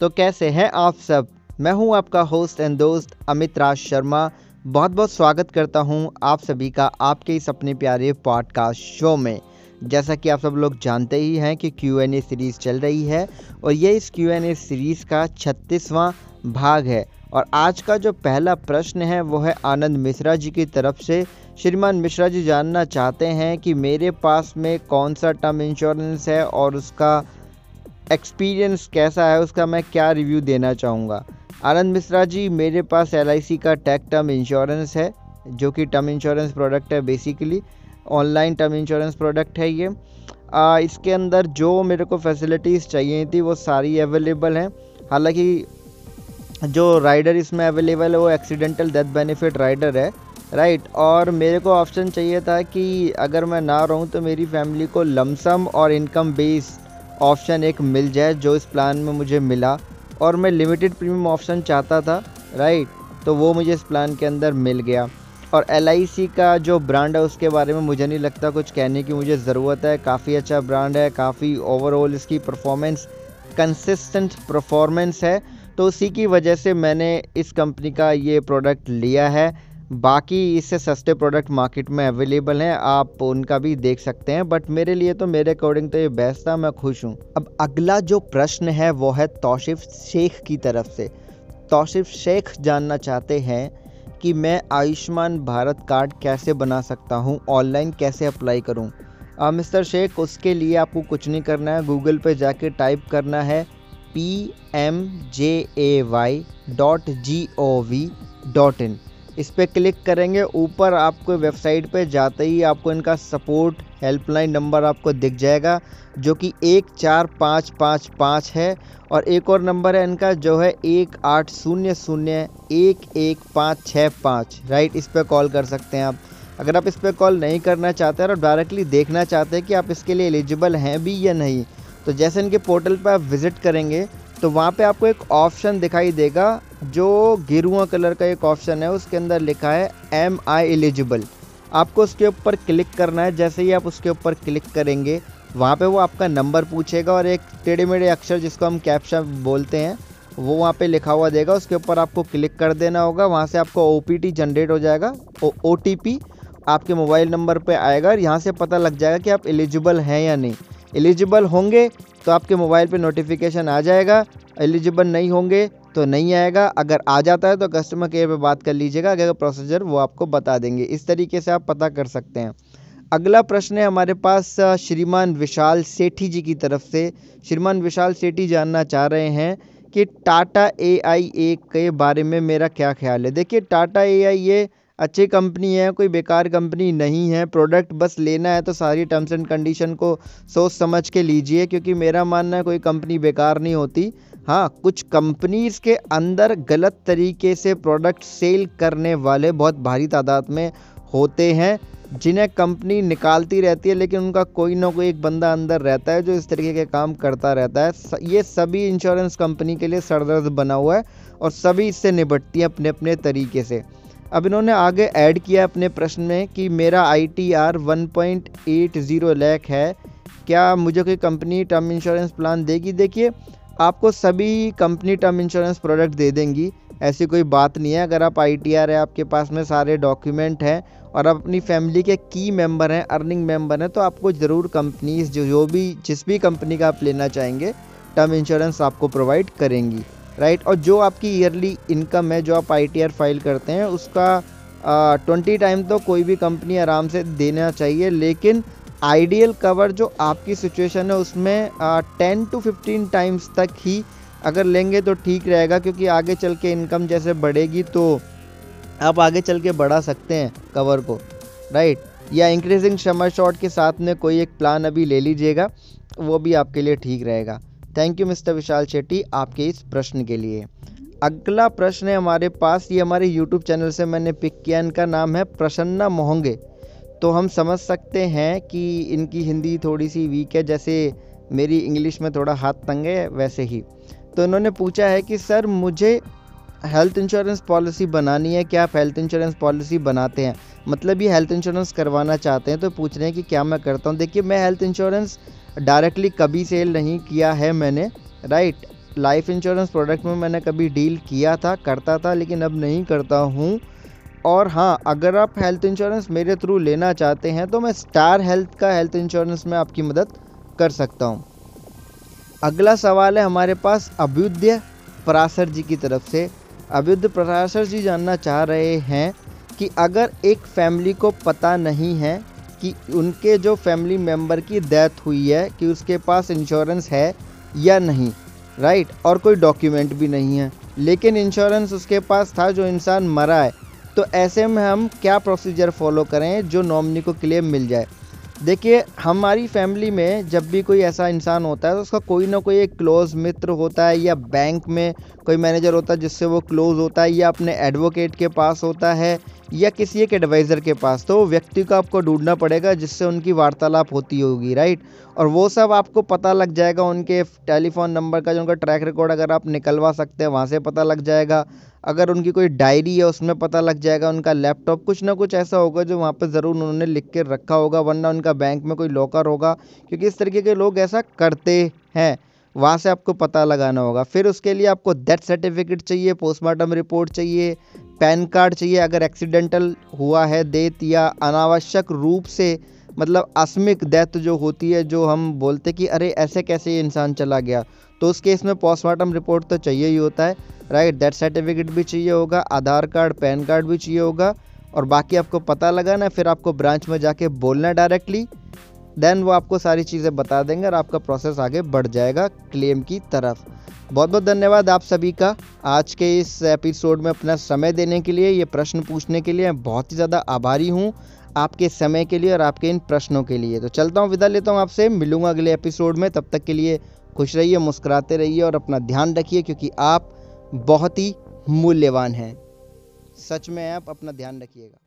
तो कैसे हैं आप सब? मैं हूँ आपका होस्ट एंड दोस्त अमित राज शर्मा। बहुत बहुत स्वागत करता हूँ आप सभी का आपके इस अपने प्यारे पॉडकास्ट शो में। जैसा कि आप सब लोग जानते ही हैं कि क्यू एन ए सीरीज़ चल रही है और ये इस क्यू एन ए सीरीज़ का छत्तीसवां भाग है। और आज का जो पहला प्रश्न है वो है आनंद मिश्रा जी की तरफ़ से। श्रीमान मिश्रा जी जानना चाहते हैं कि मेरे पास में कौन सा टर्म इंश्योरेंस है और उसका एक्सपीरियंस कैसा है उसका मैं क्या रिव्यू देना चाहूँगा? आनंद मिश्रा जी मेरे पास एलआईसी का टैक टर्म इंश्योरेंस है जो कि टर्म इंश्योरेंस प्रोडक्ट है basically online term insurance product है ये। आ, इसके अंदर जो मेरे को फैसिलिटीज़ चाहिए थी वो सारी अवेलेबल हैं। हालाँकि जो राइडर इसमें अवेलेबल है वो एक्सीडेंटल डेथ बेनिफिट राइडर है राइट और मेरे को ऑप्शन चाहिए था कि अगर मैं ना रहूँ तो मेरी फैमिली को लमसम और इनकम बेस ऑप्शन एक मिल जाए जो इस प्लान में मुझे मिला। और मैं लिमिटेड प्रीमियम ऑप्शन चाहता था राइट तो वो मुझे इस प्लान के अंदर मिल गया। और एलआईसी का जो ब्रांड है, उसके बारे में मुझे नहीं लगता कुछ कहने की मुझे ज़रूरत है। काफ़ी अच्छा ब्रांड है, काफ़ी ओवरऑल इसकी परफॉर्मेंस कंसिस्टेंट परफॉर्मेंस है। तो उसी की वजह से मैंने इस कंपनी का ये प्रोडक्ट लिया है। बाकी इससे सस्ते प्रोडक्ट मार्केट में अवेलेबल हैं, आप उनका भी देख सकते हैं बट मेरे लिए तो मेरे अकॉर्डिंग तो ये बेस्ट था, मैं खुश हूँ। अब अगला जो प्रश्न है, वो है तौशिफ शेख की तरफ़ से। तौशिफ शेख जानना चाहते हैं कि मैं आयुष्मान भारत कार्ड कैसे बना सकता हूँ ऑनलाइन कैसे अप्लाई करूँ? मिस्टर शेख, उसके लिए आपको कुछ नहीं करना है गूगल पे जाके टाइप करना है P M J A Y dot G O V dot in इस पर क्लिक करेंगे। ऊपर आपको वेबसाइट पे जाते ही आपको इनका सपोर्ट हेल्पलाइन नंबर आपको दिख जाएगा, जो कि एक चार पाँच पाँच पाँच है। और एक और नंबर है इनका, जो है एक आठ शून्य शून्य एक एक पाँच छः पाँच। राइट, इस पर कॉल कर सकते हैं आप। अगर आप इस पर कॉल नहीं करना चाहते और डायरेक्टली देखना चाहते हैं कि आप इसके लिए एलिजिबल हैं भी या नहीं तो जैसे इनके पोर्टल पर आप विज़िट करेंगे तो वहाँ पे आपको एक ऑप्शन दिखाई देगा जो गिरुआ कलर का एक ऑप्शन है, उसके अंदर लिखा है एम आई एलिजिबल आपको उसके ऊपर क्लिक करना है, जैसे ही आप उसके ऊपर क्लिक करेंगे, वहाँ पे वो आपका नंबर पूछेगा और एक टेढ़े मेढ़े अक्षर जिसको हम कैप्शा बोलते हैं, वो वहाँ पे लिखा हुआ देगा। उसके ऊपर आपको क्लिक कर देना होगा, वहाँ से आपको ओ जनरेट हो जाएगा। ओ टी आपके मोबाइल नंबर पर आएगा और यहाँ से पता लग जाएगा कि आप एलिजिबल हैं या नहीं। एलिजिबल होंगे तो आपके मोबाइल पे नोटिफिकेशन आ जाएगा। एलिजिबल नहीं होंगे तो नहीं आएगा। अगर आ जाता है तो कस्टमर केयर पे बात कर लीजिएगा। अगर प्रोसीजर वो आपको बता देंगे। इस तरीके से आप पता कर सकते हैं। अगला प्रश्न है हमारे पास श्रीमान विशाल सेठी जी की तरफ़ से। श्रीमान विशाल सेठी जानना चाह रहे हैं कि टाटा ए आई ए के बारे में मेरा क्या ख्याल है। देखिए, टाटा ए आई ये अच्छी कंपनी है, कोई बेकार कंपनी नहीं है। प्रोडक्ट बस लेना है तो सारी टर्म्स एंड कंडीशन को सोच समझ के लीजिए, क्योंकि मेरा मानना है कोई कंपनी बेकार नहीं होती। हाँ कुछ कंपनीज़ के अंदर गलत तरीके से प्रोडक्ट सेल करने वाले बहुत भारी तादाद में होते हैं, जिन्हें कंपनी निकालती रहती है, लेकिन उनका कोई ना कोई एक बंदा अंदर रहता है जो इस तरीके के काम करता रहता है। ये सभी इंश्योरेंस कंपनी के लिए सरदर्द बना हुआ है और सभी इससे निपटती हैं अपने अपने तरीके से। अब इन्होंने आगे ऐड किया अपने प्रश्न में कि मेरा I T R one point eight zero lakh है, क्या मुझे कोई कंपनी टर्म इंश्योरेंस प्लान देगी? देखिए आपको सभी कंपनी टर्म इंश्योरेंस प्रोडक्ट दे देंगी। ऐसी कोई बात नहीं है। अगर आप आई टी आर है, आपके पास में सारे डॉक्यूमेंट हैं और आप अपनी फैमिली के की मेंबर हैं, अर्निंग मेंबर हैं तो आपको ज़रूर कंपनीज़, जो जो भी, जिस भी कंपनी का आप लेना चाहेंगे, टर्म इंश्योरेंस आपको प्रोवाइड करेंगी। राइट? और जो आपकी ईयरली इनकम है, जो आप आईटीआर फ़ाइल करते हैं, उसका ट्वेंटी टाइम तो कोई भी कंपनी आराम से देना चाहिए, लेकिन आइडियल कवर जो आपकी सिचुएशन है, उसमें टेन टू फिफ्टीन टाइम्स तक ही अगर लेंगे तो ठीक रहेगा, क्योंकि आगे चल के इनकम जैसे बढ़ेगी तो आप आगे चल के बढ़ा सकते हैं कवर को राइट या इंक्रीजिंग समर शॉट के साथ में कोई एक प्लान अभी ले लीजिएगा, वो भी आपके लिए ठीक रहेगा। Thank you mister Vishal Shetty, आपके इस प्रश्न के लिए। अगला प्रश्न है हमारे पास, ये हमारे यूट्यूब चैनल से मैंने पिक किया, इनका नाम है प्रसन्ना मोहंगे। तो हम समझ सकते हैं कि इनकी हिंदी थोड़ी सी वीक है, जैसे मेरी इंग्लिश में थोड़ा हाथ तंग है, वैसे ही। तो इन्होंने पूछा है कि, सर, मुझे हेल्थ इंश्योरेंस पॉलिसी बनानी है, क्या आप हेल्थ इंश्योरेंस पॉलिसी बनाते हैं? मतलब ये हेल्थ इंश्योरेंस करवाना चाहते हैं तो पूछ रहे हैं कि क्या मैं करता हूँ। देखिए, मैं हेल्थ इंश्योरेंस डायरेक्टली कभी सेल नहीं किया है मैंने राइट लाइफ इंश्योरेंस प्रोडक्ट में मैंने कभी डील किया था, करता था, लेकिन अब नहीं करता हूँ। और हाँ अगर आप हेल्थ इंश्योरेंस मेरे थ्रू लेना चाहते हैं तो मैं स्टार हेल्थ का हेल्थ इंश्योरेंस में आपकी मदद कर सकता हूँ। अगला सवाल है हमारे पास अभ्युदय पराशर जी की तरफ़ से। अभ्युदय पराशर जी जानना चाह रहे हैं कि अगर एक फैमिली को पता नहीं है कि उनके जो फैमिली मेंबर की डेथ हुई है, कि उसके पास इंश्योरेंस है या नहीं राइट और कोई डॉक्यूमेंट भी नहीं है। लेकिन इंश्योरेंस उसके पास था, जो इंसान मरा है। तो ऐसे में हम क्या प्रोसीजर फॉलो करें जो नॉमिनी को क्लेम मिल जाए? देखिए, हमारी फैमिली में जब भी कोई ऐसा इंसान होता है तो उसका कोई ना कोई एक क्लोज मित्र होता है या बैंक में कोई मैनेजर होता है जिससे वो क्लोज होता है या अपने एडवोकेट के पास होता है या किसी एक एडवाइज़र के पास। तो व्यक्ति को आपको ढूंढना पड़ेगा जिससे उनकी वार्तालाप होती होगी राइट और वो सब आपको पता लग जाएगा, उनके टेलीफोन नंबर का जो उनका ट्रैक रिकॉर्ड अगर आप निकलवा सकते हैं, वहाँ से पता लग जाएगा। अगर उनकी कोई डायरी है, उसमें पता लग जाएगा उनका लैपटॉप। कुछ ना कुछ ऐसा होगा जो वहाँ पर ज़रूर उन्होंने लिख के रखा होगा, वरना उनका बैंक में कोई लॉकर होगा, क्योंकि इस तरीके के लोग ऐसा करते हैं। वहाँ से आपको पता लगाना होगा। फिर उसके लिए आपको डेथ सर्टिफिकेट चाहिए, पोस्टमार्टम रिपोर्ट चाहिए, पैन कार्ड चाहिए, अगर एक्सीडेंटल हुआ है डेथ या अनावश्यक रूप से मतलब आस्मिक डेथ जो होती है, जो हम बोलते कि अरे, ऐसे कैसे इंसान चला गया? तो उस केस में पोस्टमार्टम रिपोर्ट तो चाहिए ही होता है। राइट डेथ सर्टिफिकेट भी चाहिए होगा, आधार कार्ड, पैन कार्ड भी चाहिए होगा, और बाकी आपको पता लगाना फिर आपको ब्रांच में जाके बोलना डायरेक्टली देन वो आपको सारी चीज़ें बता देंगे और आपका प्रोसेस आगे बढ़ जाएगा क्लेम की तरफ़। बहुत बहुत धन्यवाद आप सभी का आज के इस एपिसोड में अपना समय देने के लिए, ये प्रश्न पूछने के लिए मैं बहुत ही ज़्यादा आभारी हूँ आपके समय के लिए और आपके इन प्रश्नों के लिए। तो चलता हूँ, विदा लेता हूँ आपसे, मिलूँगा अगले एपिसोड में, तब तक के लिए खुश रहिए, मुस्कुराते रहिए और अपना ध्यान रखिए, क्योंकि आप बहुत ही मूल्यवान हैं। सच में आप अपना ध्यान रखिएगा।